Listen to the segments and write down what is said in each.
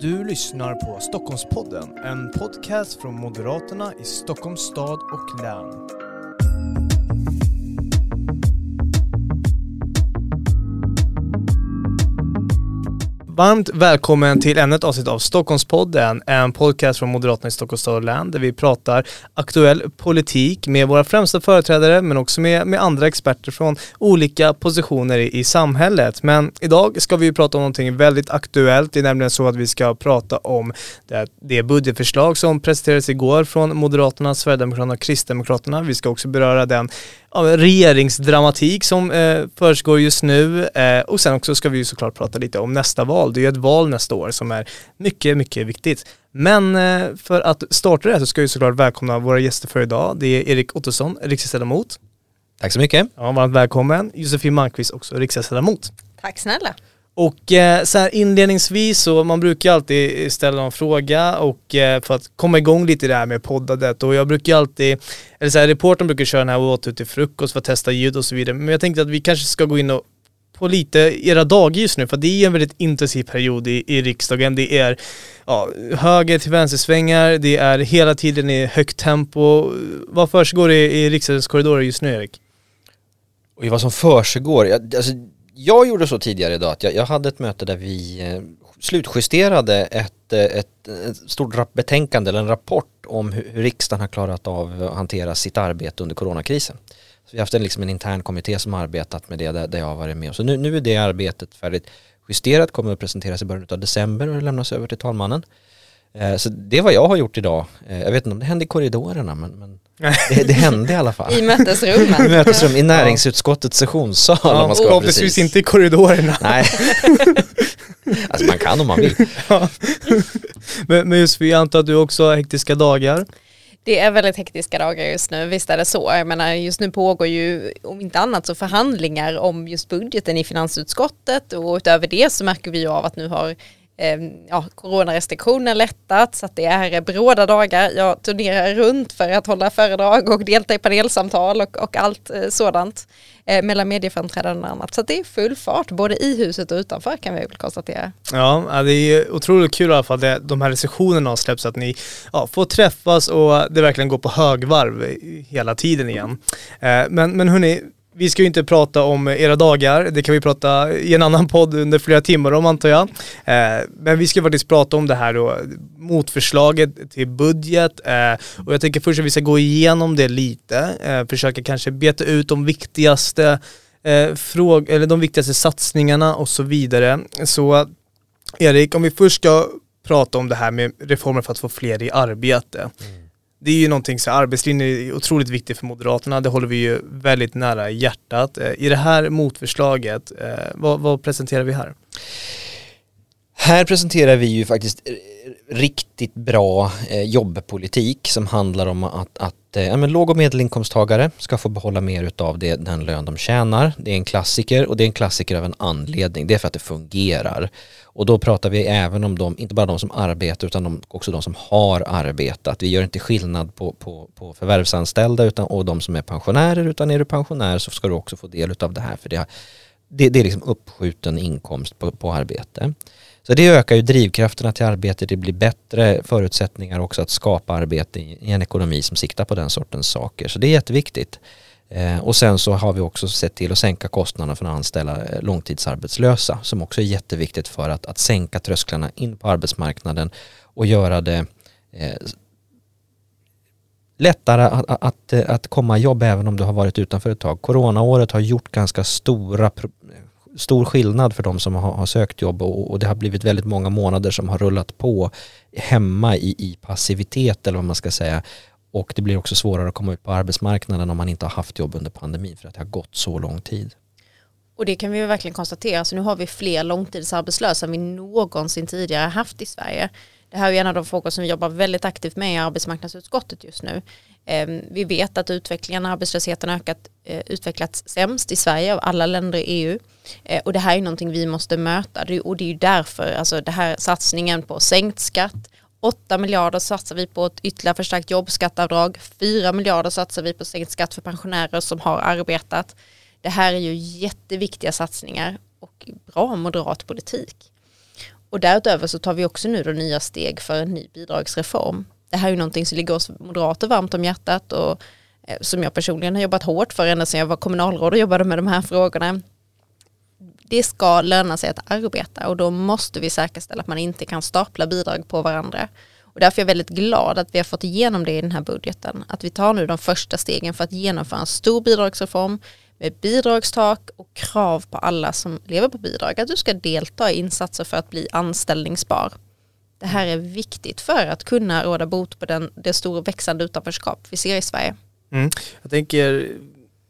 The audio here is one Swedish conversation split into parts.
Du lyssnar på Stockholmspodden, en podcast från Moderaterna i Stockholms stad och län. Varmt välkommen till ännu ett avsnitt av Stockholmspodden, en podcast från Moderaterna i Stockholms stad och län där vi pratar aktuell politik med våra främsta företrädare men också med, med andra experter från olika positioner i, i samhället. Men idag ska vi prata om någonting väldigt aktuellt. Det är nämligen så att vi ska prata om det, det budgetförslag som presenterades igår från Moderaterna, Sverigedemokraterna och Kristdemokraterna. Vi ska också beröra den regeringsdramatik som eh, försiggår just nu eh, och sen också ska vi ju såklart prata lite om nästa val. Det är ju ett val nästa år som är mycket, mycket viktigt. Men eh, för att starta det här så ska vi såklart välkomna våra gäster för idag. Det är Erik Ottosson, riksdagsledamot. Tack så mycket. Ja, varmt välkommen. Josefin Malmqvist, också riksdagsledamot. Tack snälla. Och eh, så här inledningsvis så, man brukar alltid ställa någon fråga och eh, för att komma igång lite i det här med poddandet och jag brukar alltid, eller så här reportern brukar köra den här åt ut till frukost för att testa ljud och så vidare, men jag tänkte att vi kanske ska gå in och på lite era dagar just nu, för det är en väldigt intensiv period i, i riksdagen. Det är ja, höger till vänstersvängar, det är hela tiden i högt tempo. Vad försiggår i, i riksdagens korridorer just nu Erik? Och vad som försiggår, alltså jag gjorde så tidigare idag att jag, jag hade ett möte där vi eh, slutjusterade ett, eh, ett, ett stort betänkande eller en rapport om hur, hur riksdagen har klarat av att hantera sitt arbete under coronakrisen. Så vi har haft en, liksom en intern kommitté som har arbetat med det där, där jag har varit med. Så nu, nu är det arbetet färdigt justerat, kommer att presenteras i början av december och lämnas över till talmannen. Eh, så det är vad jag har gjort idag. Eh, jag vet inte om det hände i korridorerna men, men det, det, hände i alla fall. I mötesrummet. I mötesrum, i näringsutskottets sessionssal ja, om man ska Förhoppningsvis inte i korridorerna. Nej. alltså man kan om man vill. Ja. Men, men just vi antar att du också har hektiska dagar. Det är väldigt hektiska dagar just nu, visst är det så. Jag menar, just nu pågår ju, om inte annat, så förhandlingar om just budgeten i finansutskottet och utöver det så märker vi ju av att nu har Ehm, ja, coronarestriktioner lättat så att det är bråda dagar. Jag turnerar runt för att hålla föredrag och delta i panelsamtal och, och allt eh, sådant eh, mellan medieframträdanden och annat. Så det är full fart både i huset och utanför kan vi väl konstatera. Ja, det är otroligt kul i alla fall att de här restriktionerna har släppts så att ni ja, får träffas och det verkligen går på högvarv hela tiden igen. Eh, men, men hörni, vi ska ju inte prata om era dagar, det kan vi prata i en annan podd under flera timmar om antar jag. Eh, men vi ska faktiskt prata om det här då, motförslaget till budget eh, och jag tänker först att vi ska gå igenom det lite, eh, försöka kanske beta ut de viktigaste eh, fråg eller de viktigaste satsningarna och så vidare. Så Erik, om vi först ska prata om det här med reformer för att få fler i arbete. Mm det är ju någonting så arbetslinjen är otroligt viktig för Moderaterna, det håller vi ju väldigt nära hjärtat. Eh, I det här motförslaget, eh, vad, vad presenterar vi här? Här presenterar vi ju faktiskt eh, riktigt bra eh, jobbpolitik som handlar om att, att eh, ja, men låg och medelinkomsttagare ska få behålla mer av det, den lön de tjänar. Det är en klassiker och det är en klassiker av en anledning. Det är för att det fungerar. Och då pratar vi även om de, inte bara de som arbetar utan de, också de som har arbetat. Vi gör inte skillnad på, på, på förvärvsanställda utan, och de som är pensionärer utan är du pensionär så ska du också få del av det här för det, det, det är liksom uppskjuten inkomst på, på arbete. Så det ökar ju drivkrafterna till arbete, det blir bättre förutsättningar också att skapa arbete i en ekonomi som siktar på den sortens saker. Så det är jätteviktigt. Eh, och sen så har vi också sett till att sänka kostnaderna för att anställa eh, långtidsarbetslösa som också är jätteviktigt för att, att sänka trösklarna in på arbetsmarknaden och göra det eh, lättare att, att, att komma i jobb även om du har varit utanför ett tag. Coronaåret har gjort ganska stora stor skillnad för de som har, har sökt jobb och, och, det har blivit väldigt många månader som har rullat på hemma i, i passivitet eller vad man ska säga och det blir också svårare att komma ut på arbetsmarknaden om man inte har haft jobb under pandemin för att det har gått så lång tid. Och det kan vi verkligen konstatera, så nu har vi fler långtidsarbetslösa än vi någonsin tidigare haft i Sverige. Det här är en av de frågor som vi jobbar väldigt aktivt med i arbetsmarknadsutskottet just nu. Ehm, vi vet att utvecklingen av arbetslösheten har ökat, eh, utvecklats sämst i Sverige av alla länder i EU. Eh, och det här är någonting vi måste möta och det är ju därför, alltså det här satsningen på sänkt skatt, 8 miljarder satsar vi på ett ytterligare förstärkt jobbskatteavdrag, 4 miljarder satsar vi på sänkt skatt för pensionärer som har arbetat. Det här är ju jätteviktiga satsningar och bra moderat politik. och därutöver så tar vi också nu då nya steg för en ny bidragsreform. Det här är ju någonting som ligger oss moderater varmt om hjärtat och eh, som jag personligen har jobbat hårt för ända sedan jag var kommunalråd och jobbade med de här frågorna. Det ska löna sig att arbeta och då måste vi säkerställa att man inte kan stapla bidrag på varandra. Och därför är jag väldigt glad att vi har fått igenom det i den här budgeten. Att vi tar nu de första stegen för att genomföra en stor bidragsreform med bidragstak och krav på alla som lever på bidrag att du ska delta i insatser för att bli anställningsbar. Det här är viktigt för att kunna råda bot på den, det stora växande utanförskap vi ser i Sverige. Mm. Jag tänker,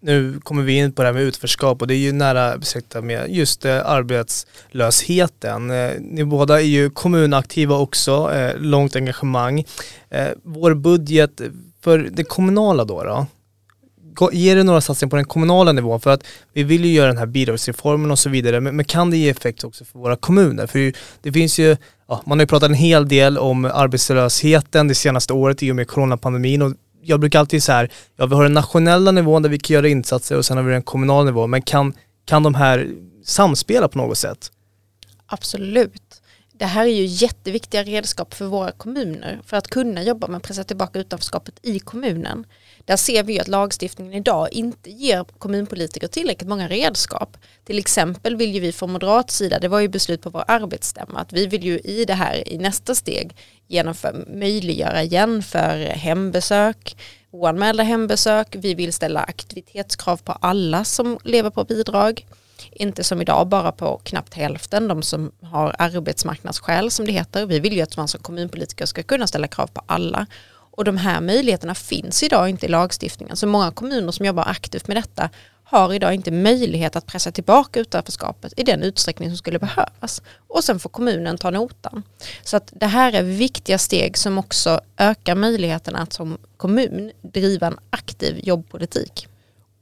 nu kommer vi in på det här med utförskap och det är ju nära besläktat med just eh, arbetslösheten. Eh, ni båda är ju kommunaktiva också, eh, långt engagemang. Eh, vår budget för det kommunala då, då ger det några satsningar på den kommunala nivån? För att vi vill ju göra den här bidragsreformen och så vidare, men, men kan det ge effekt också för våra kommuner? För det finns ju, ja, man har ju pratat en hel del om arbetslösheten det senaste året i och med coronapandemin och jag brukar alltid så här, ja vi har den nationella nivån där vi kan göra insatser och sen har vi den kommunala nivån, men kan, kan de här samspela på något sätt? Absolut. Det här är ju jätteviktiga redskap för våra kommuner för att kunna jobba med att pressa tillbaka utanförskapet i kommunen. Där ser vi att lagstiftningen idag inte ger kommunpolitiker tillräckligt många redskap. Till exempel vill ju vi från moderat sida, det var ju beslut på vår arbetsstämma, att vi vill ju i det här i nästa steg genomför, möjliggöra igen för hembesök, oanmälda hembesök, vi vill ställa aktivitetskrav på alla som lever på bidrag. Inte som idag bara på knappt hälften, de som har arbetsmarknadsskäl som det heter. Vi vill ju att man som kommunpolitiker ska kunna ställa krav på alla. Och de här möjligheterna finns idag inte i lagstiftningen. Så många kommuner som jobbar aktivt med detta har idag inte möjlighet att pressa tillbaka utanförskapet i den utsträckning som skulle behövas. Och sen får kommunen ta notan. Så att det här är viktiga steg som också ökar möjligheterna att som kommun driva en aktiv jobbpolitik.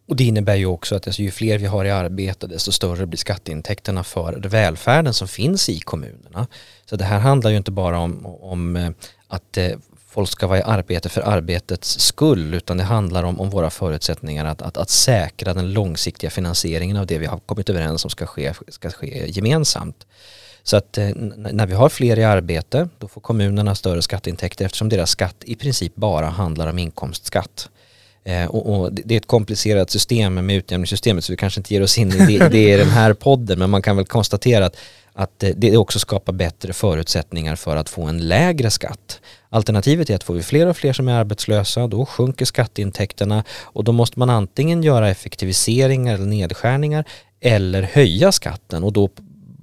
Och det innebär ju också att alltså, ju fler vi har i arbete desto större blir skatteintäkterna för välfärden som finns i kommunerna. Så det här handlar ju inte bara om, om eh, att eh, folk ska vara i arbete för arbetets skull utan det handlar om, om våra förutsättningar att, att, att säkra den långsiktiga finansieringen av det vi har kommit överens om ska ske, ska ske gemensamt. Så att eh, när vi har fler i arbete då får kommunerna större skatteintäkter eftersom deras skatt i princip bara handlar om inkomstskatt. Eh, och, och, det är ett komplicerat system med utjämningssystemet så vi kanske inte ger oss in i det, det i den här podden men man kan väl konstatera att, att eh, det också skapar bättre förutsättningar för att få en lägre skatt. Alternativet är att får vi fler och fler som är arbetslösa då sjunker skatteintäkterna och då måste man antingen göra effektiviseringar eller nedskärningar eller höja skatten och då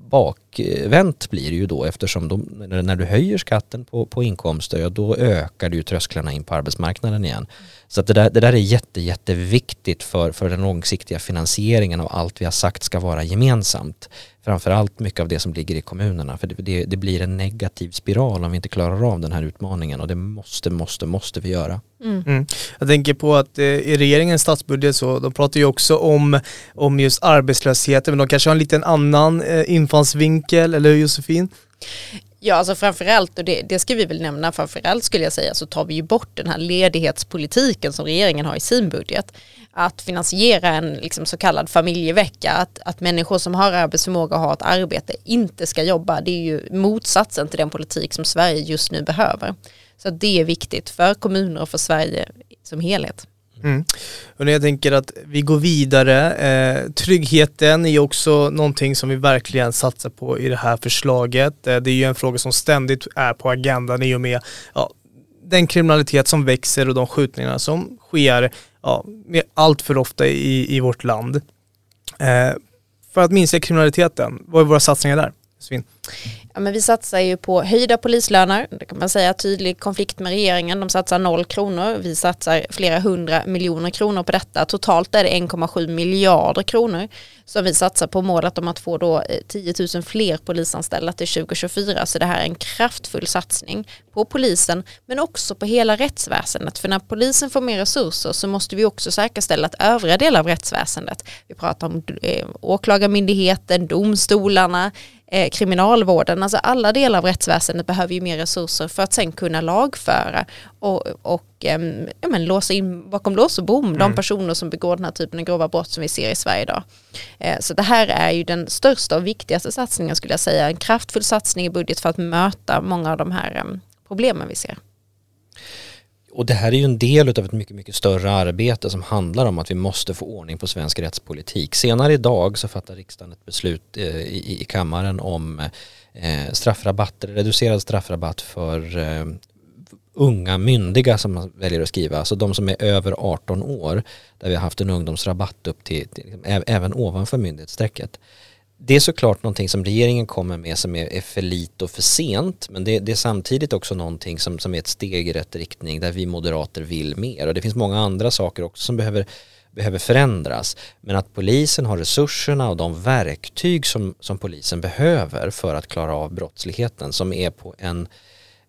bakvänt blir det ju då eftersom de, när du höjer skatten på, på inkomster ja, då ökar du trösklarna in på arbetsmarknaden igen. Så att det, där, det där är jätte, jätteviktigt för, för den långsiktiga finansieringen av allt vi har sagt ska vara gemensamt. Framförallt mycket av det som ligger i kommunerna för det, det, det blir en negativ spiral om vi inte klarar av den här utmaningen och det måste, måste, måste vi göra. Mm. Mm. Jag tänker på att eh, i regeringens statsbudget så de pratar ju också om, om just arbetslösheten men de kanske har en liten annan eh, infallsvinkel, eller hur Josefin? Ja, alltså framförallt, och det, det ska vi väl nämna, framförallt skulle jag säga så tar vi ju bort den här ledighetspolitiken som regeringen har i sin budget. Att finansiera en liksom, så kallad familjevecka, att, att människor som har arbetsförmåga och har ett arbete inte ska jobba, det är ju motsatsen till den politik som Sverige just nu behöver. Så det är viktigt för kommuner och för Sverige som helhet. Mm. Och jag tänker att vi går vidare. Eh, tryggheten är också någonting som vi verkligen satsar på i det här förslaget. Eh, det är ju en fråga som ständigt är på agendan i och med ja, den kriminalitet som växer och de skjutningar som sker ja, allt för ofta i, i vårt land. Eh, för att minska kriminaliteten, vad är våra satsningar där? Svin. Ja, men vi satsar ju på höjda polislöner, det kan man säga tydlig konflikt med regeringen, de satsar noll kronor, vi satsar flera hundra miljoner kronor på detta, totalt är det 1,7 miljarder kronor som vi satsar på målet om att få då eh, 10 000 fler polisanställda till 2024, så det här är en kraftfull satsning på polisen men också på hela rättsväsendet, för när polisen får mer resurser så måste vi också säkerställa att övriga delar av rättsväsendet, vi pratar om eh, åklagarmyndigheten, domstolarna, eh, kriminalvården, rättsstaten, alltså alla delar av rättsväsendet behöver ju mer resurser för att sen kunna lagföra och, och ja, men, låsa in bakom lås och bom mm. de personer som begår den här typen av grova brott som vi ser i Sverige idag. Eh, så det här är ju den största och viktigaste satsningen skulle jag säga, en kraftfull satsning i budget för att möta många av de här problemen vi ser. Och det här är ju en del av ett mycket, mycket större arbete som handlar om att vi måste få ordning på svensk rättspolitik. Senare idag så fattar riksdagen ett beslut eh, i, i kammaren om Eh, straffrabatter, reducerad straffrabatt för eh, unga myndiga som man väljer att skriva, alltså de som är över 18 år, där vi har haft en ungdomsrabatt upp till, till liksom, även ovanför myndighetsstrecket. Det är såklart någonting som regeringen kommer med som är, är för lite och för sent men det, det, är samtidigt också någonting som, som är ett steg i rätt riktning där vi moderater vill mer. Och det finns många andra saker också som behöver, behöver förändras men att polisen har resurserna och de verktyg som, som polisen behöver för att klara av brottsligheten som är på en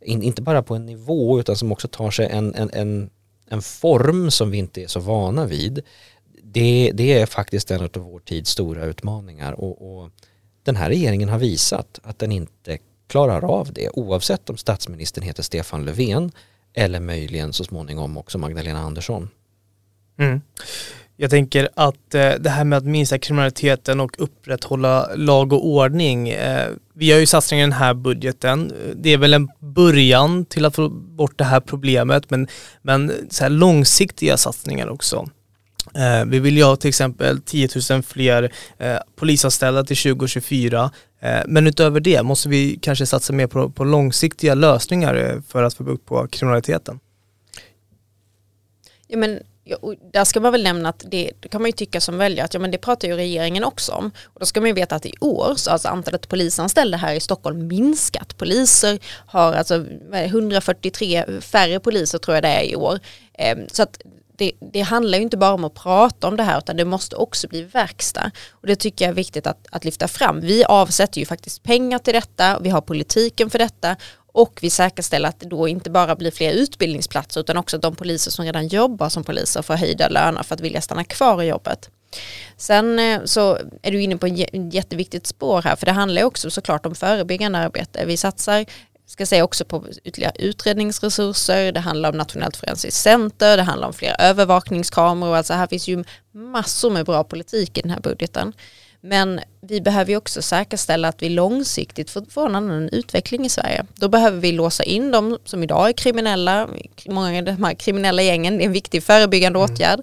in, inte bara på en nivå utan som också tar sig en, en, en, en form som vi inte är så vana vid det, det är faktiskt en av vår tids stora utmaningar och, och den här regeringen har visat att den inte klarar av det oavsett om statsministern heter Stefan Löfven eller möjligen så småningom också Magdalena Andersson. Mm. Jag tänker att eh, det här med att minska kriminaliteten och upprätthålla lag och ordning. Eh, vi har ju satsningar i den här budgeten. Det är väl en början till att få bort det här problemet men, men så här långsiktiga satsningar också. Eh, vi vill ju ha till exempel 10 000 fler eh, polisanställda till 2024. Eh, men utöver det måste vi kanske satsa mer på, på långsiktiga lösningar eh, för att få bukt på kriminaliteten. Ja, men där ska man väl nämna att det, det, kan man ju tycka som väljare att ja, men det pratar ju regeringen också om. Och då ska man ju veta att i år så har alltså antalet polisanställda här i Stockholm minskat. Poliser har alltså 143 färre poliser tror jag det är i år. Ehm, så att det, det, handlar ju inte bara om att prata om det här utan det måste också bli verkstad. Och det tycker jag är viktigt att, att lyfta fram. Vi avsätter ju faktiskt pengar till detta, vi har politiken för detta och vi säkerställer att det då inte bara blir fler utbildningsplatser utan också att de poliser som redan jobbar som poliser får höjda löner för att vilja stanna kvar i jobbet. Sen eh, så är du inne på ett jätteviktigt spår här för det handlar också såklart om förebyggande arbete. Vi satsar ska säga också på ytterligare utredningsresurser, det handlar om Nationellt forensiskt center, det handlar om fler övervakningskameror, alltså här finns ju massor med bra politik i den här budgeten. Men vi behöver ju också säkerställa att vi långsiktigt får, en annan utveckling i Sverige. Då behöver vi låsa in de som idag är kriminella, många av de här kriminella gängen, det är en viktig förebyggande mm. åtgärd.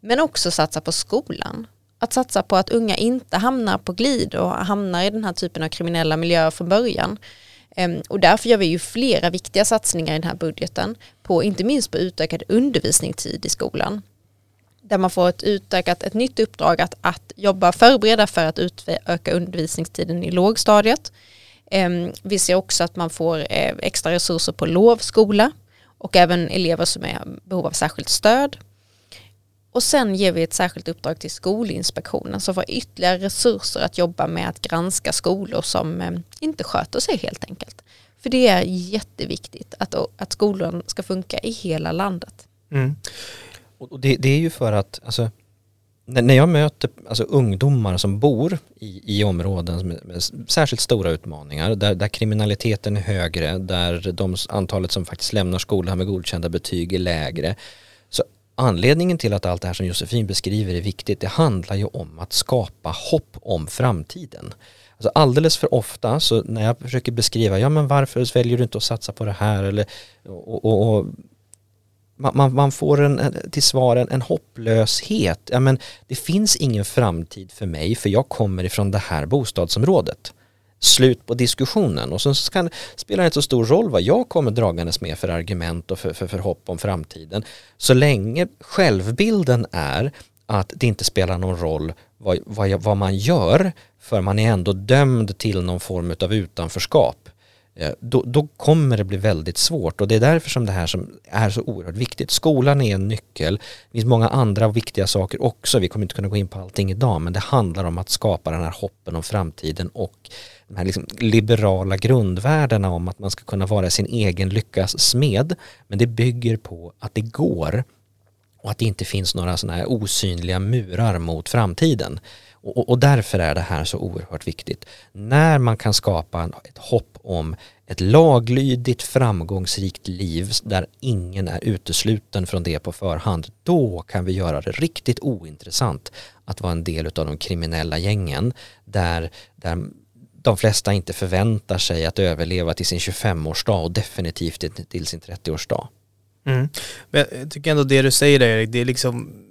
Men också satsa på skolan. Att satsa på att unga inte hamnar på glid och hamnar i den här typen av kriminella miljöer från början. Ehm, och därför gör vi ju flera viktiga satsningar i den här budgeten på inte minst på utökad undervisningstid i skolan. Där man får ett utökat, ett nytt uppdrag att, att jobba förbereda för att utöka undervisningstiden i lågstadiet. Ehm, vi ser också att man får eh, extra resurser på lovskola och även elever som är i behov av särskilt stöd. Och sen ger vi ett särskilt uppdrag till Skolinspektionen som får ytterligare resurser att jobba med att granska skolor som eh, inte sköter sig helt enkelt. För det är jätteviktigt att, att skolan ska funka i hela landet. Mm. Och det, det, är ju för att alltså, när jag möter alltså, ungdomar som bor i, i områden med, med särskilt stora utmaningar, där, där kriminaliteten är högre, där de, antalet som faktiskt lämnar skolan med godkända betyg är lägre, anledningen till att allt det här som Josefin beskriver är viktigt, det handlar ju om att skapa hopp om framtiden. Alltså alldeles för ofta så när jag försöker beskriva, ja men varför väljer du inte att satsa på det här eller och, och, och man, man, får en, till svar en, en hopplöshet. Ja, men det finns ingen framtid för mig för jag kommer ifrån det här bostadsområdet slut på diskussionen och så kan, spelar det inte så stor roll vad jag kommer dragandes med för argument och för, för, för hopp om framtiden. Så länge självbilden är att det inte spelar någon roll vad, vad, vad man gör för man är ändå dömd till någon form av utanförskap Eh, då, då, kommer det bli väldigt svårt och det är därför som det här som är så oerhört viktigt. Skolan är en nyckel, det finns många andra viktiga saker också, vi kommer inte kunna gå in på allting idag, men det handlar om att skapa den här hoppen om framtiden och de här liksom liberala grundvärdena om att man ska kunna vara sin egen lyckas smed, men det bygger på att det går och att det inte finns några sådana här osynliga murar mot framtiden. Och, och, därför är det här så oerhört viktigt. När man kan skapa ett hopp om ett laglydigt framgångsrikt liv där ingen är utesluten från det på förhand, då kan vi göra det riktigt ointressant att vara en del av de kriminella gängen där, där de flesta inte förväntar sig att överleva till sin 25-årsdag och definitivt till sin 30-årsdag. Mm. Men jag tycker ändå det du säger där Erik, det är liksom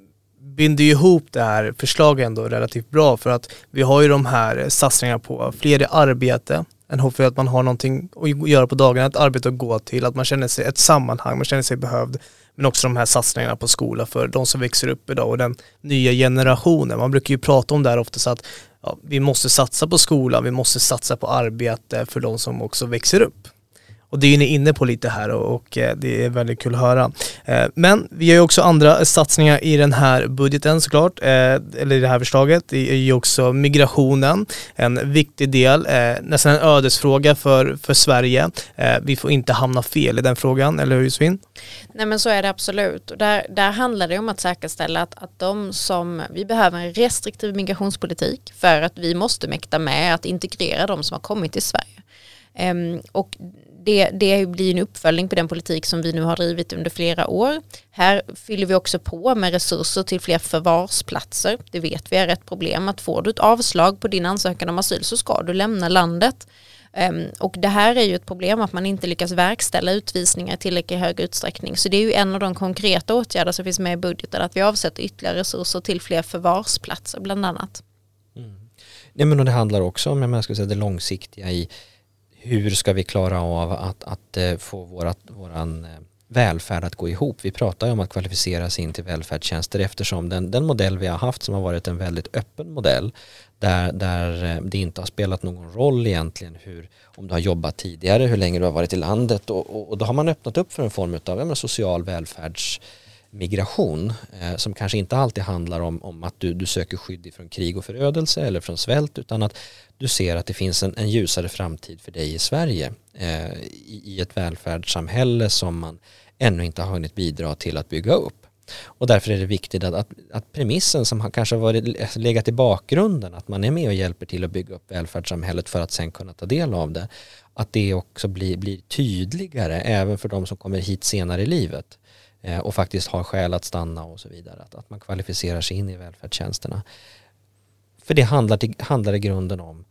binder ju ihop det här förslaget ändå relativt bra för att vi har ju de här eh, satsningarna på fler i arbete, en hopp för att man har någonting att göra på dagarna, ett arbete att gå till, att man känner sig ett sammanhang, man känner sig behövd. Men också de här satsningarna på skola för de som växer upp idag och den nya generationen. Man brukar ju prata om det här ofta så att ja, vi måste satsa på skolan, vi måste satsa på arbete för de som också växer upp. Och det är ni inne på lite här och, och, eh, det är väldigt kul att höra. Eh, men vi har ju också andra satsningar i den här budgeten såklart, eh, eller i det här förslaget. Det är ju också migrationen, en viktig del, nästan en ödesfråga för, för Sverige. Vi får inte hamna fel i den frågan, eller hur Josefin? Nej men så är det absolut. Och där, där handlar det om att säkerställa att, att de som, vi behöver en restriktiv migrationspolitik för att vi måste mäkta med att integrera de som har kommit till Sverige. Ehm, och det, det blir en uppföljning på den politik som vi nu har drivit under flera år. Här fyller vi också på med resurser till fler förvarsplatser. Det vet vi är ett problem att får du ett avslag på din ansökan om asyl så ska du lämna landet. Ehm, och det här är ju ett problem att man inte lyckas verkställa utvisningar i tillräckligt hög utsträckning. Så det är ju en av de konkreta åtgärder som finns med i budgeten att vi avsätter ytterligare resurser till fler förvarsplatser bland annat. Mm. Nej, men det handlar också om jag ska säga, det långsiktiga i hur ska vi klara av att, att eh, få vårat, våran eh, välfärd att gå ihop. Vi pratar ju om att kvalificera sig in till välfärdstjänster eftersom den, den modell vi har haft som har varit en väldigt öppen modell där, där eh, det inte har spelat någon roll egentligen hur, om du har jobbat tidigare, hur länge du har varit i landet och, och, och då har man öppnat upp för en form av ja, social välfärds migration eh, som kanske inte alltid handlar om, om att du, du söker skydd från krig och förödelse eller från svält utan att du ser att det finns en, en ljusare framtid för dig i Sverige eh, i, i, ett välfärdssamhälle som man ännu inte har hunnit bidra till att bygga upp. Och därför är det viktigt att, att, att premissen som har kanske varit, eh, legat i bakgrunden, att man är med och hjälper till att bygga upp välfärdssamhället för att sen kunna ta del av det, att det också blir, blir tydligare även för de som kommer hit senare i livet. Eh, och faktiskt har skäl att stanna och så vidare. Att, att man kvalificerar sig in i välfärdstjänsterna. För det handlar, till, handlar i grunden om,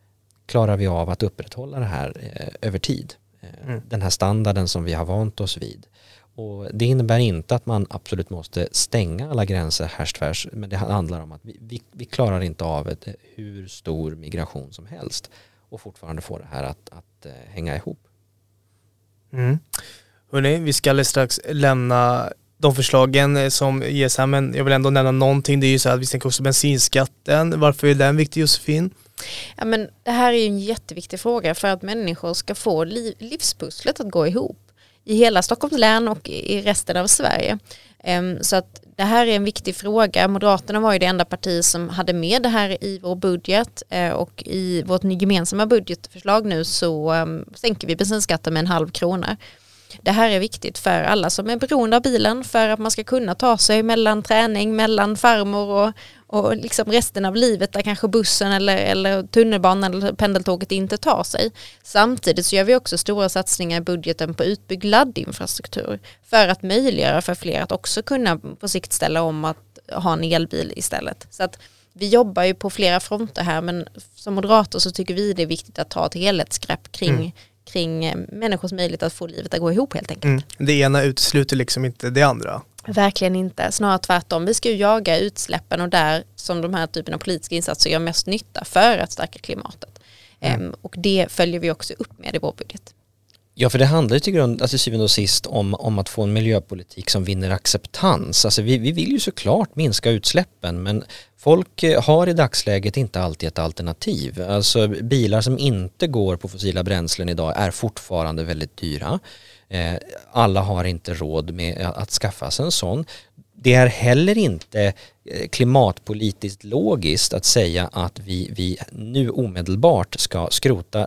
klarar vi av att upprätthålla det här eh, över tid? Eh, mm. Den här standarden som vi har vant oss vid. Och det innebär inte att man absolut måste stänga alla gränser härs men det handlar om att vi, vi, vi, klarar inte av ett, hur stor migration som helst och fortfarande få det här att, att uh, hänga ihop. Mm. Hörrni, vi ska alldeles strax lämna de förslagen eh, som ges här, men jag vill ändå nämna någonting. Det är ju så att vi sänker också bensinskatten. Varför är den viktig Josefin? Ja, men det här är ju en jätteviktig fråga för att människor ska få liv, livspusslet att gå ihop i hela Stockholms län och i resten av Sverige. Ehm, så att det här är en viktig fråga. Moderaterna var ju det enda parti som hade med det här i vår budget eh, och i vårt gemensamma budgetförslag nu så ehm, sänker vi bensinskatten med en halv krona. Det här är viktigt för alla som är beroende av bilen för att man ska kunna ta sig mellan träning, mellan farmor och, och liksom resten av livet där kanske bussen eller, eller tunnelbanan eller pendeltåget inte tar sig. Samtidigt så gör vi också stora satsningar i budgeten på utbyggd laddinfrastruktur för att möjliggöra för fler att också kunna på sikt ställa om att ha en elbil istället. Så att vi jobbar ju på flera fronter här men som moderater så tycker vi det är viktigt att ta ett helhetsgrepp kring mm kring eh, människors möjlighet att få livet att gå ihop helt enkelt. Mm. Det ena utesluter liksom inte det andra. Verkligen inte, snarare tvärtom. Vi ska ju jaga utsläppen och där som de här typen av politiska insatser gör mest nytta för att stärka klimatet. Mm. Um, och det följer vi också upp med i vår budget. Ja, för det handlar ju till grund, alltså syvende och sist om, om att få en miljöpolitik som vinner acceptans. Alltså vi, vi vill ju såklart minska utsläppen men folk eh, har i dagsläget inte alltid ett alternativ. Alltså bilar som inte går på fossila bränslen idag är fortfarande väldigt dyra. Eh, alla har inte råd med eh, att skaffa sig en sån. Det är heller inte eh, klimatpolitiskt logiskt att säga att vi, vi nu omedelbart ska skrota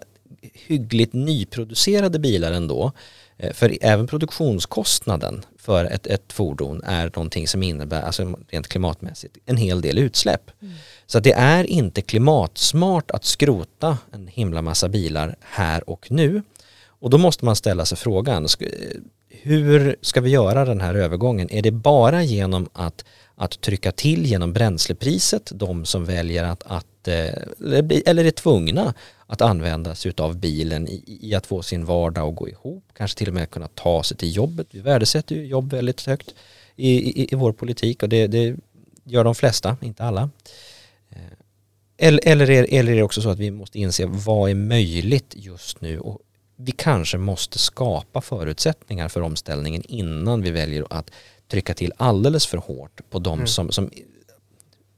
hyggligt nyproducerade bilar ändå. Eh, för även produktionskostnaden för ett, ett fordon är någonting som innebär, alltså rent klimatmässigt, en hel del utsläpp. Mm. Så det är inte klimatsmart att skrota en himla massa bilar här och nu. Och då måste man ställa sig frågan, hur ska vi göra den här övergången? Är det bara genom att, att trycka till genom bränslepriset, de som väljer att, att eh, eller är tvungna att använda sig av bilen i, i, att få sin vardag att gå ihop, kanske till och med kunna ta sig till jobbet. Vi värdesätter ju jobb väldigt högt i, i, i vår politik och det, det, gör de flesta, inte alla. Eh, eller, eller, är, eller är det också så att vi måste inse vad är möjligt just nu och vi kanske måste skapa förutsättningar för omställningen innan vi väljer att trycka till alldeles för hårt på de mm. som, som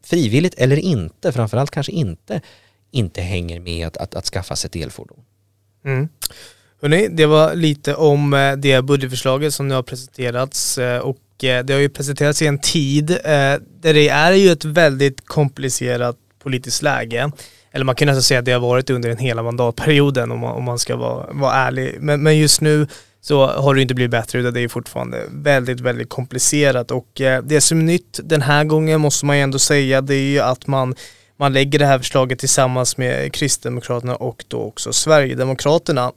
frivilligt eller inte, framförallt kanske inte, inte hänger med att, att, att skaffa sig ett elfordon. Mm. Hörrni, det var lite om eh, det budgetförslaget som nu har presenterats eh, och eh, det har ju presenterats i en tid där det är ju ett väldigt komplicerat politiskt läge eller man kan nästan säga att det har varit under den hela mandatperioden om man, om man ska vara, vara ärlig. Men, men just nu så har det inte blivit bättre utan det är fortfarande väldigt, väldigt komplicerat och eh, det som är nytt den här gången måste man ju ändå säga det är ju att man man lägger det här förslaget tillsammans med Kristdemokraterna och då också Sverigedemokraterna.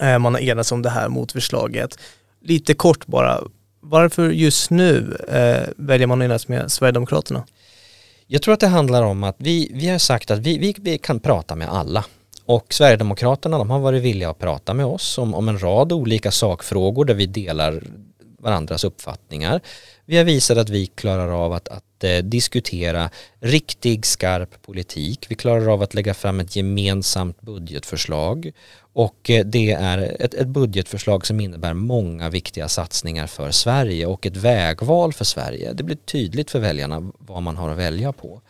Eh, man har enats om det här motförslaget. Lite kort bara, varför just nu eh, väljer man att enas med Sverigedemokraterna? Jag tror att det handlar om att vi, vi har sagt att vi, vi, vi kan prata med alla. Och Sverigedemokraterna de har varit villiga att prata med oss om, om en rad olika sakfrågor där vi delar varandras uppfattningar. Vi har visat att vi klarar av att, att eh, diskutera riktig skarp politik. Vi klarar av att lägga fram ett gemensamt budgetförslag och eh, det är ett, ett, budgetförslag som innebär många viktiga satsningar för Sverige och ett vägval för Sverige. Det blir tydligt för väljarna vad man har att välja på.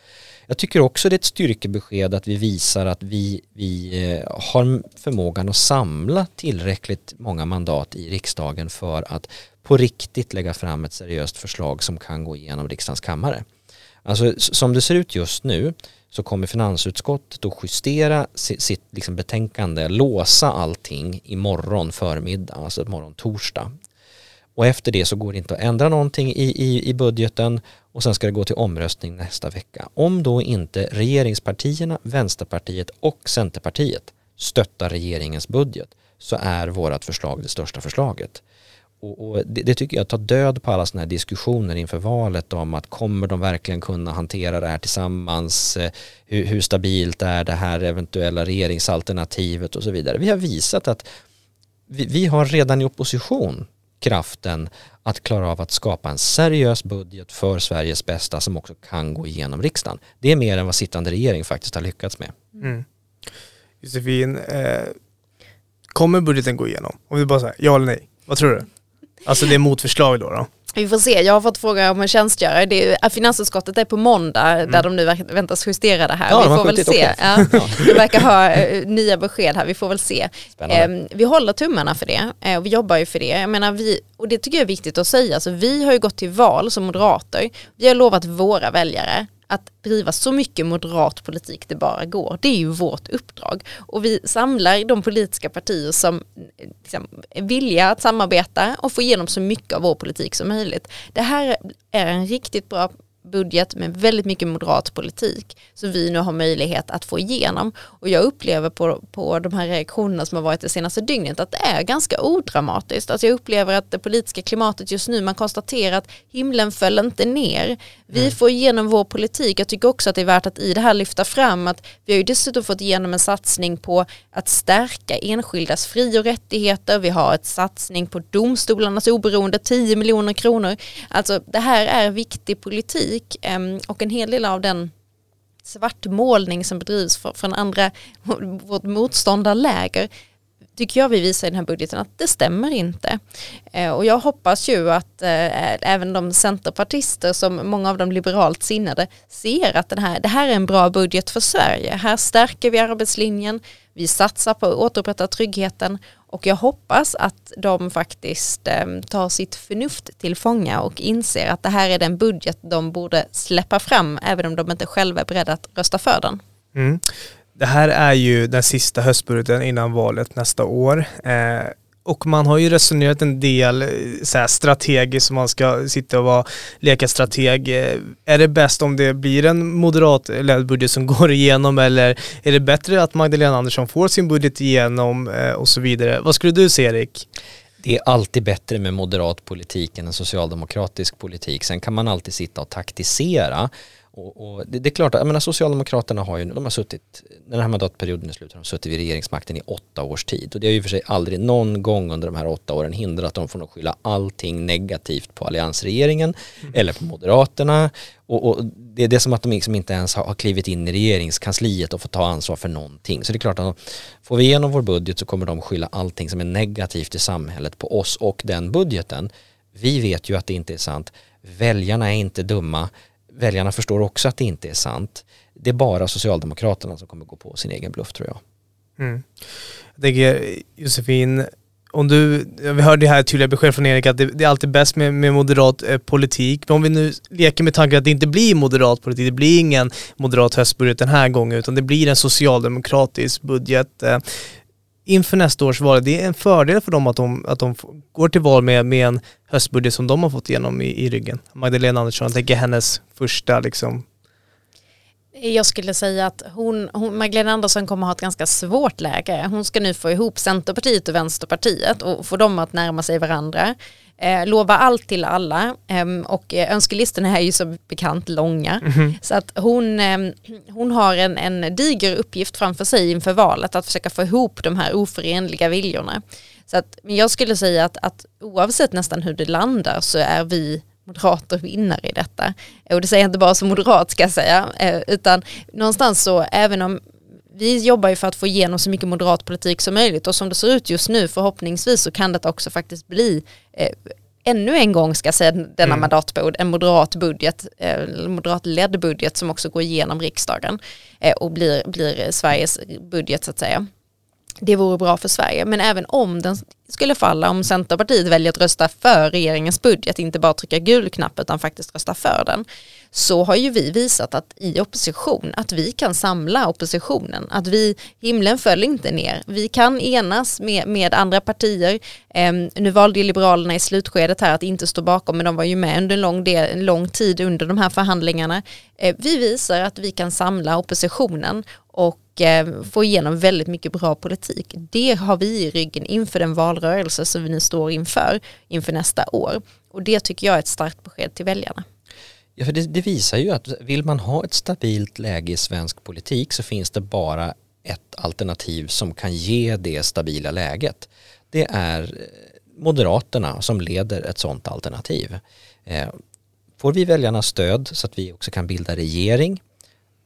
Jag tycker också det är ett styrkebesked att vi visar att vi, vi eh, har förmågan att samla tillräckligt många mandat i riksdagen för att på riktigt lägga fram ett seriöst förslag som kan gå igenom riksdagens kammare. Alltså som det ser ut just nu så kommer finansutskottet att justera sitt, liksom betänkande, låsa allting imorgon förmiddag, alltså imorgon torsdag. Och efter det så går det inte att ändra någonting i, i, i budgeten och sen ska det gå till omröstning nästa vecka. Om då inte regeringspartierna, Vänsterpartiet och Centerpartiet stöttar regeringens budget så är vårt förslag det största förslaget. Och, och det, det, tycker jag tar död på alla sådana här diskussioner inför valet om att kommer de verkligen kunna hantera det här tillsammans? Eh, hur, hur stabilt är det här eventuella regeringsalternativet och så vidare. Vi har visat att vi, vi har redan i opposition kraften att klara av att skapa en seriös budget för Sveriges bästa som också kan gå igenom riksdagen. Det är mer än vad sittande regering faktiskt har lyckats med. Mm. Josefin, eh, kommer budgeten gå igenom? Om vi bara säger ja eller nej, vad tror du? Alltså det är motförslag då? då? Vi får se, jag har fått fråga om en tjänstgörare. Det är, finansutskottet är på måndag mm. där de nu väntas justera det här. Ja, vi får väl se. Ja. De verkar ha uh, nya besked här, vi får väl se. Um, vi håller tummarna för det uh, och vi jobbar ju för det. Jag menar, vi, och det tycker jag är viktigt att säga, alltså, vi har ju gått till val som moderater. Vi har lovat våra väljare att driva så mycket moderat politik det bara går. Det är ju vårt uppdrag. Och vi samlar de politiska partier som liksom, är villiga att samarbeta och få igenom så mycket av vår politik som möjligt. Det här är en riktigt bra budget med väldigt mycket moderat politik som vi nu har möjlighet att få igenom. Och jag upplever på, på de här reaktionerna som har varit det senaste dygnet att det är ganska odramatiskt. Alltså jag upplever att det politiska klimatet just nu, man konstaterar att himlen föll inte ner. Vi mm. får igenom vår politik. Jag tycker också att det är värt att i det här lyfta fram att vi har ju dessutom fått igenom en satsning på att stärka enskildas fri och rättigheter. Vi har ett satsning på domstolarnas oberoende, 10 miljoner kronor. Alltså det här är viktig politik kritik ehm, och en hel del av den svartmålning som bedrivs från andra, vårt motståndarläger tycker jag vi visar i den här budgeten att det stämmer inte. Eh, och jag hoppas ju att eh, även de centerpartister som många av de liberalt sinnade ser att den här, det här är en bra budget för Sverige. Här stärker vi arbetslinjen, vi satsar på att återupprätta tryggheten och jag hoppas att de faktiskt eh, tar sitt förnuft till fånga och inser att det här är den budget de borde släppa fram även om de inte själva är beredda att rösta för den. Mm. Det här är ju den sista höstbudgeten innan valet nästa år. Eh, och man har ju resonerat en del eh, så här, strategiskt som man ska sitta och vara, leka strateg. Eh, är det bäst om det blir en moderatledd budget som går igenom eller är det bättre att Magdalena Andersson får sin budget igenom eh, och så vidare? Vad skulle du säga Erik? Det är alltid bättre med moderat politik än en socialdemokratisk politik. Sen kan man alltid sitta och taktisera och, och det, det, är klart, jag menar, Socialdemokraterna har ju, de har suttit, när den här mandatperioden är slut, har de suttit vid regeringsmakten i åtta års tid. Och det har ju för sig aldrig någon gång under de här åtta åren hindrat dem från att skylla allting negativt på alliansregeringen mm. eller på Moderaterna. Och, och, det är det som att de liksom inte ens har, har klivit in i regeringskansliet och fått ta ansvar för någonting. Så det är klart att får vi igenom vår budget så kommer de skylla allting som är negativt i samhället på oss och den budgeten. Vi vet ju att det inte är sant. Väljarna är inte dumma väljarna förstår också att det inte är sant. Det är bara Socialdemokraterna som kommer gå på sin egen bluff tror jag. Mm. Jag tänker Josefin, om du, vi hörde här tydliga besked från Erik att det, det är alltid bäst med, med moderat eh, politik. Men om vi nu leker med tanken att det inte blir moderat politik, det blir ingen moderat höstbudget den här gången utan det blir en socialdemokratisk budget. Eh, inför nästa års val, det är en fördel för dem att de, att de går till val med, med en höstbudget som de har fått igenom i, i ryggen. Magdalena Andersson, jag tänker hennes första liksom jag skulle säga att hon, hon, Magdalena Andersson kommer ha ett ganska svårt läge. Hon ska nu få ihop Centerpartiet och Vänsterpartiet och få dem att närma sig varandra eh, lova allt till alla eh, och önskelistorna är ju som bekant långa. Mm. Så att hon, eh, hon har en, en diger uppgift framför sig inför valet att försöka få ihop de här oförenliga viljorna. Så att, men jag skulle säga att, att oavsett nästan hur det landar så är vi moderater vinnare i detta. Och det säger jag inte bara som moderat ska jag säga, eh, utan någonstans så även om vi jobbar ju för att få igenom så mycket moderat politik som möjligt och som det ser ut just nu förhoppningsvis så kan det också faktiskt bli eh, ännu en gång ska jag säga denna mm. mandatperiod en moderat budget, eh, moderat ledd budget som också går igenom riksdagen eh, och blir, blir Sveriges budget så att säga. Det vore bra för Sverige, men även om den skulle falla, om Centerpartiet väljer att rösta för regeringens budget, inte bara trycka gul knapp utan faktiskt rösta för den, så har ju vi visat att i opposition, att vi kan samla oppositionen, att vi, himlen föll inte ner, vi kan enas med, med andra partier. Eh, nu valde ju Liberalerna i slutskedet här att inte stå bakom, men de var ju med under en lång, del, en lång tid under de här förhandlingarna. Eh, vi visar att vi kan samla oppositionen och ehm, få igenom väldigt mycket bra politik. Det har vi i ryggen inför den valrörelse som vi nu står inför, inför nästa år. Och det tycker jag är ett starkt besked till väljarna. Ja, för det, det, visar ju att vill man ha ett stabilt läge i svensk politik så finns det bara ett alternativ som kan ge det stabila läget. Det är eh, Moderaterna som leder ett sådant alternativ. Eh, får vi väljarnas stöd så att vi också kan bilda regering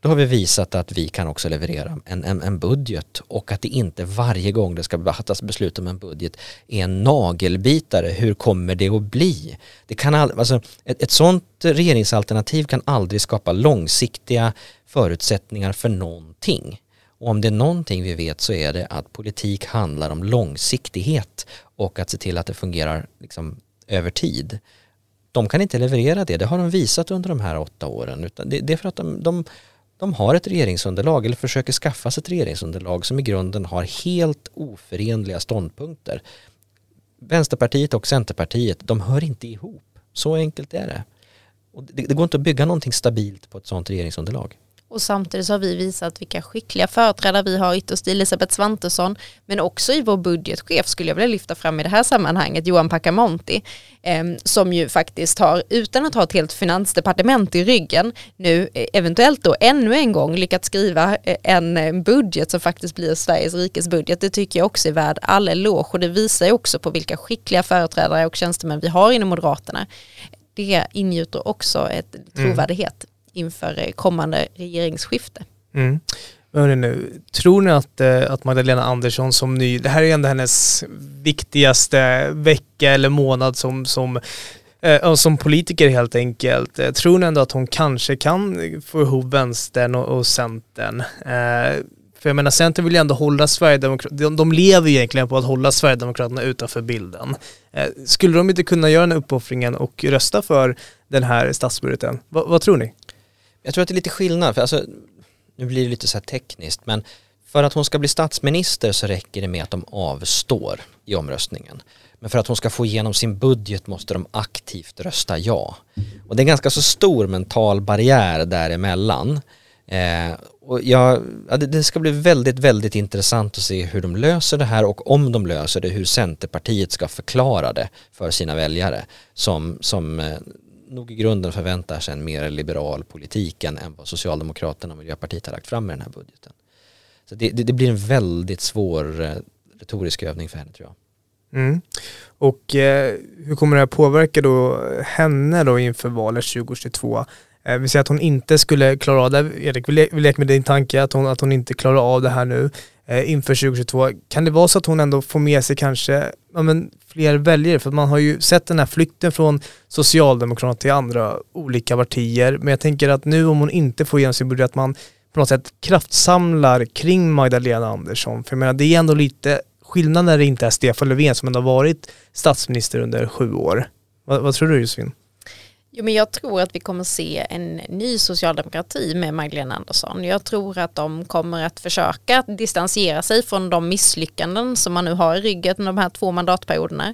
då har vi visat att vi kan också leverera en, en, en, budget och att det inte varje gång det ska fattas beslut om en budget är en nagelbitare. Hur kommer det att bli? Det kan all, alltså, ett, ett sånt regeringsalternativ kan aldrig skapa långsiktiga förutsättningar för någonting. Och om det är någonting vi vet så är det att politik handlar om långsiktighet och att se till att det fungerar liksom, över tid. De kan inte leverera det, det har de visat under de här åtta åren. Utan det, det är för att de, de de har ett regeringsunderlag eller försöker skaffa sig ett regeringsunderlag som i grunden har helt oförenliga ståndpunkter. Vänsterpartiet och Centerpartiet, de hör inte ihop. Så enkelt är det. Och det, det går inte att bygga någonting stabilt på ett sådant regeringsunderlag. Och samtidigt så har vi visat vilka skickliga företrädare vi har ytterst i Elisabeth Svantesson men också i vår budgetchef skulle jag vilja lyfta fram i det här sammanhanget Johan Pacamonti eh, som ju faktiskt har utan att ha ett helt finansdepartement i ryggen nu eh, eventuellt då ännu en gång lyckats skriva eh, en budget som faktiskt blir Sveriges rikes budget. Det tycker jag också är värd all eloge och det visar ju också på vilka skickliga företrädare och tjänstemän vi har inom Moderaterna. Det ingjuter också ett mm. trovärdighet. Mm inför eh, kommande regeringsskifte. Mm. Nu, tror ni att, eh, att Magdalena Andersson som ny, det här är ändå hennes viktigaste vecka eller månad som, som eh, som politiker helt enkelt. Tror ni ändå att hon kanske kan få ihop vänstern och, och centern? För jag menar Centern vill ju ändå hålla Sverigedemokraterna, de, de lever ju egentligen på att hålla Sverigedemokraterna utanför bilden. skulle de inte kunna göra den uppoffringen och rösta för den här statsbudgeten? Va, vad tror ni? Jag tror att det är lite skillnad, för alltså, nu blir det lite så här tekniskt, men för att hon ska bli statsminister så räcker det med att de avstår. i omröstningen. Men för att hon ska få igenom sin budget måste de aktivt rösta ja. Och det är en ganska så stor mental barriär däremellan. Eh, och jag, ja, det, det, ska bli väldigt, väldigt intressant att se hur de löser det här och om de löser det, hur Centerpartiet ska förklara det för sina väljare som, som eh, nog i grunden förväntar sig en mer liberal politik än, än vad Socialdemokraterna och Miljöpartiet har lagt fram i den här budgeten. Så det, det, det blir en väldigt svår eh, retorisk övning för henne tror jag. Mm. Och eh, hur kommer det här påverka då henne då inför valet 2022? Eh, vi säger att hon inte skulle klara av det. Erik, vi, le vi leker med din tanke att hon, att hon inte klarar av det här nu Eh, inför 2022. Kan det vara så att hon ändå får med sig kanske ja, men, fler väljare? För man har ju sett den här flykten från Socialdemokraterna till andra olika partier. Men jag tänker att nu om hon inte får igenom sin budget, att man på något sätt kraftsamlar kring Magdalena Andersson. För jag menar, det är ändå lite skillnad när det inte är Stefan Löfven som ändå har varit statsminister under sju år. Vad, vad tror du Josefin? Jo, men jag tror att vi kommer se en ny socialdemokrati med Magdalena Andersson. Jag tror att de kommer att försöka distansera sig från de misslyckanden som man nu har i ryggen de här två mandatperioderna.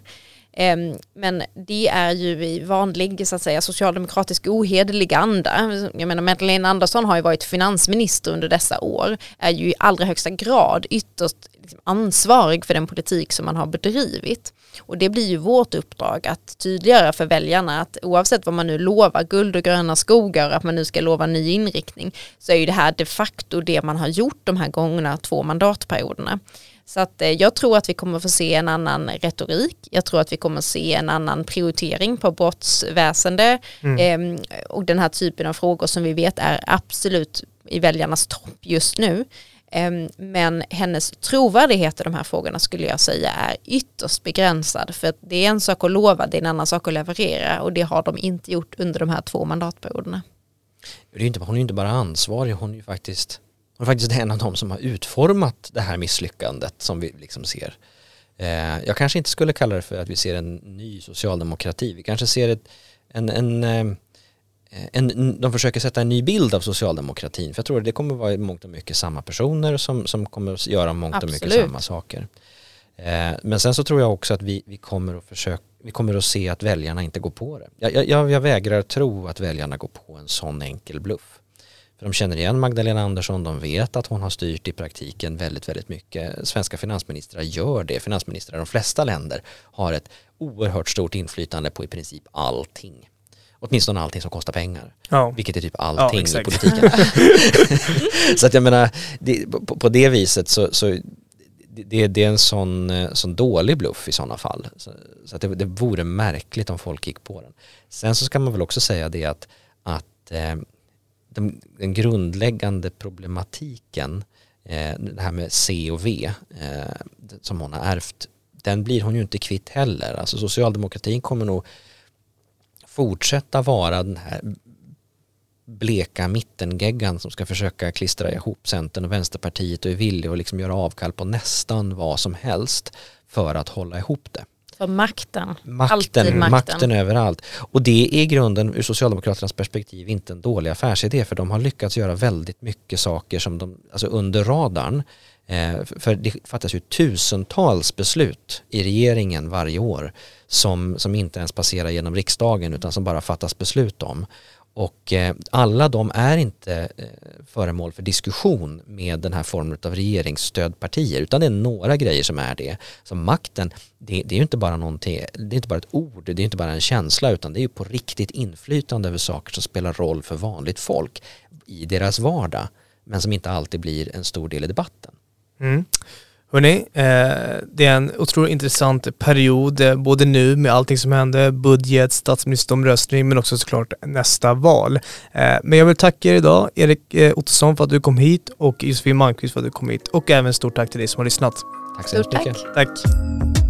Ehm, men det är ju i vanlig så att säga, socialdemokratisk ohederlig anda. Jag menar Magdalena Andersson har ju varit finansminister under dessa år, är ju i allra högsta grad ytterst liksom, ansvarig för den politik som man har bedrivit. Och det blir ju vårt uppdrag att tydliggöra för väljarna att oavsett vad man nu lovar, guld och gröna skogar, att man nu ska lova ny inriktning, så är ju det här de facto det man har gjort de här gångna två mandatperioderna. Så att eh, jag tror att vi kommer få se en annan retorik. Jag tror att vi kommer se en annan prioritering på brottsväsende mm. eh, och den här typen av frågor som vi vet är absolut i väljarnas topp just nu. Eh, men hennes trovärdighet i de här frågorna skulle jag säga är ytterst begränsad för det är en sak att lova, det är en annan sak att leverera och det har de inte gjort under de här två mandatperioderna. Det är inte, hon är ju inte bara ansvarig, hon är ju faktiskt är faktiskt en av de som har utformat det här misslyckandet som vi liksom ser. Eh, jag kanske inte skulle kalla det för att vi ser en ny socialdemokrati. Vi kanske ser ett, en, en, eh, en, de försöker sätta en ny bild av socialdemokratin. För jag tror att det kommer vara mångt och mycket samma personer som, som kommer att göra mångt och mycket samma saker. Eh, men sen så tror jag också att vi, vi, kommer att försöka, vi kommer att se att väljarna inte går på det. Jag, jag, jag vägrar tro att väljarna går på en sån enkel bluff. För de känner igen Magdalena Andersson, de vet att hon har styrt i praktiken väldigt, väldigt mycket. Svenska finansministrar gör det. Finansministrar i de flesta länder har ett oerhört stort inflytande på i princip allting. Åtminstone allting som kostar pengar. Ja. Vilket är typ allting ja, i politiken. så att jag menar, det, på, på, det viset så, så det, det, är en sån, sån dålig bluff i sådana fall. Så, så att det, det vore märkligt om folk gick på den. Sen så ska man väl också säga det att, att eh, den, den grundläggande problematiken, eh, det här med C och V eh, som hon har ärvt, den blir hon ju inte kvitt heller. Alltså socialdemokratin kommer nog fortsätta vara den här bleka mittengeggan som ska försöka klistra ihop Centern och Vänsterpartiet och är villig att liksom göra avkall på nästan vad som helst för att hålla ihop det. För makten. Makten, makten. makten överallt. Och det är i grunden ur Socialdemokraternas perspektiv inte en dålig affärsidé för de har lyckats göra väldigt mycket saker som de, alltså under radarn. Eh, för det fattas ju tusentals beslut i regeringen varje år som, som inte ens passerar genom riksdagen utan som bara fattas beslut om. Och eh, alla de är inte eh, föremål för diskussion med den här formen av regeringsstödpartier utan det är några grejer som är det. Så makten, det, det är ju inte bara någonting, det är inte bara ett ord, det är inte bara en känsla utan det är ju på riktigt inflytande över saker som spelar roll för vanligt folk i deras vardag men som inte alltid blir en stor del i debatten. Mm. Hörrni, eh, det är en otroligt intressant period, eh, både nu med allting som hände, budget, statsministeromröstning, men också såklart nästa val. Eh, men jag vill tacka er idag, Erik eh, Ottosson för att du kom hit och Josefin Malmqvist för att du kom hit och även stort tack till dig som har lyssnat. Tack så mycket. Tack. tack.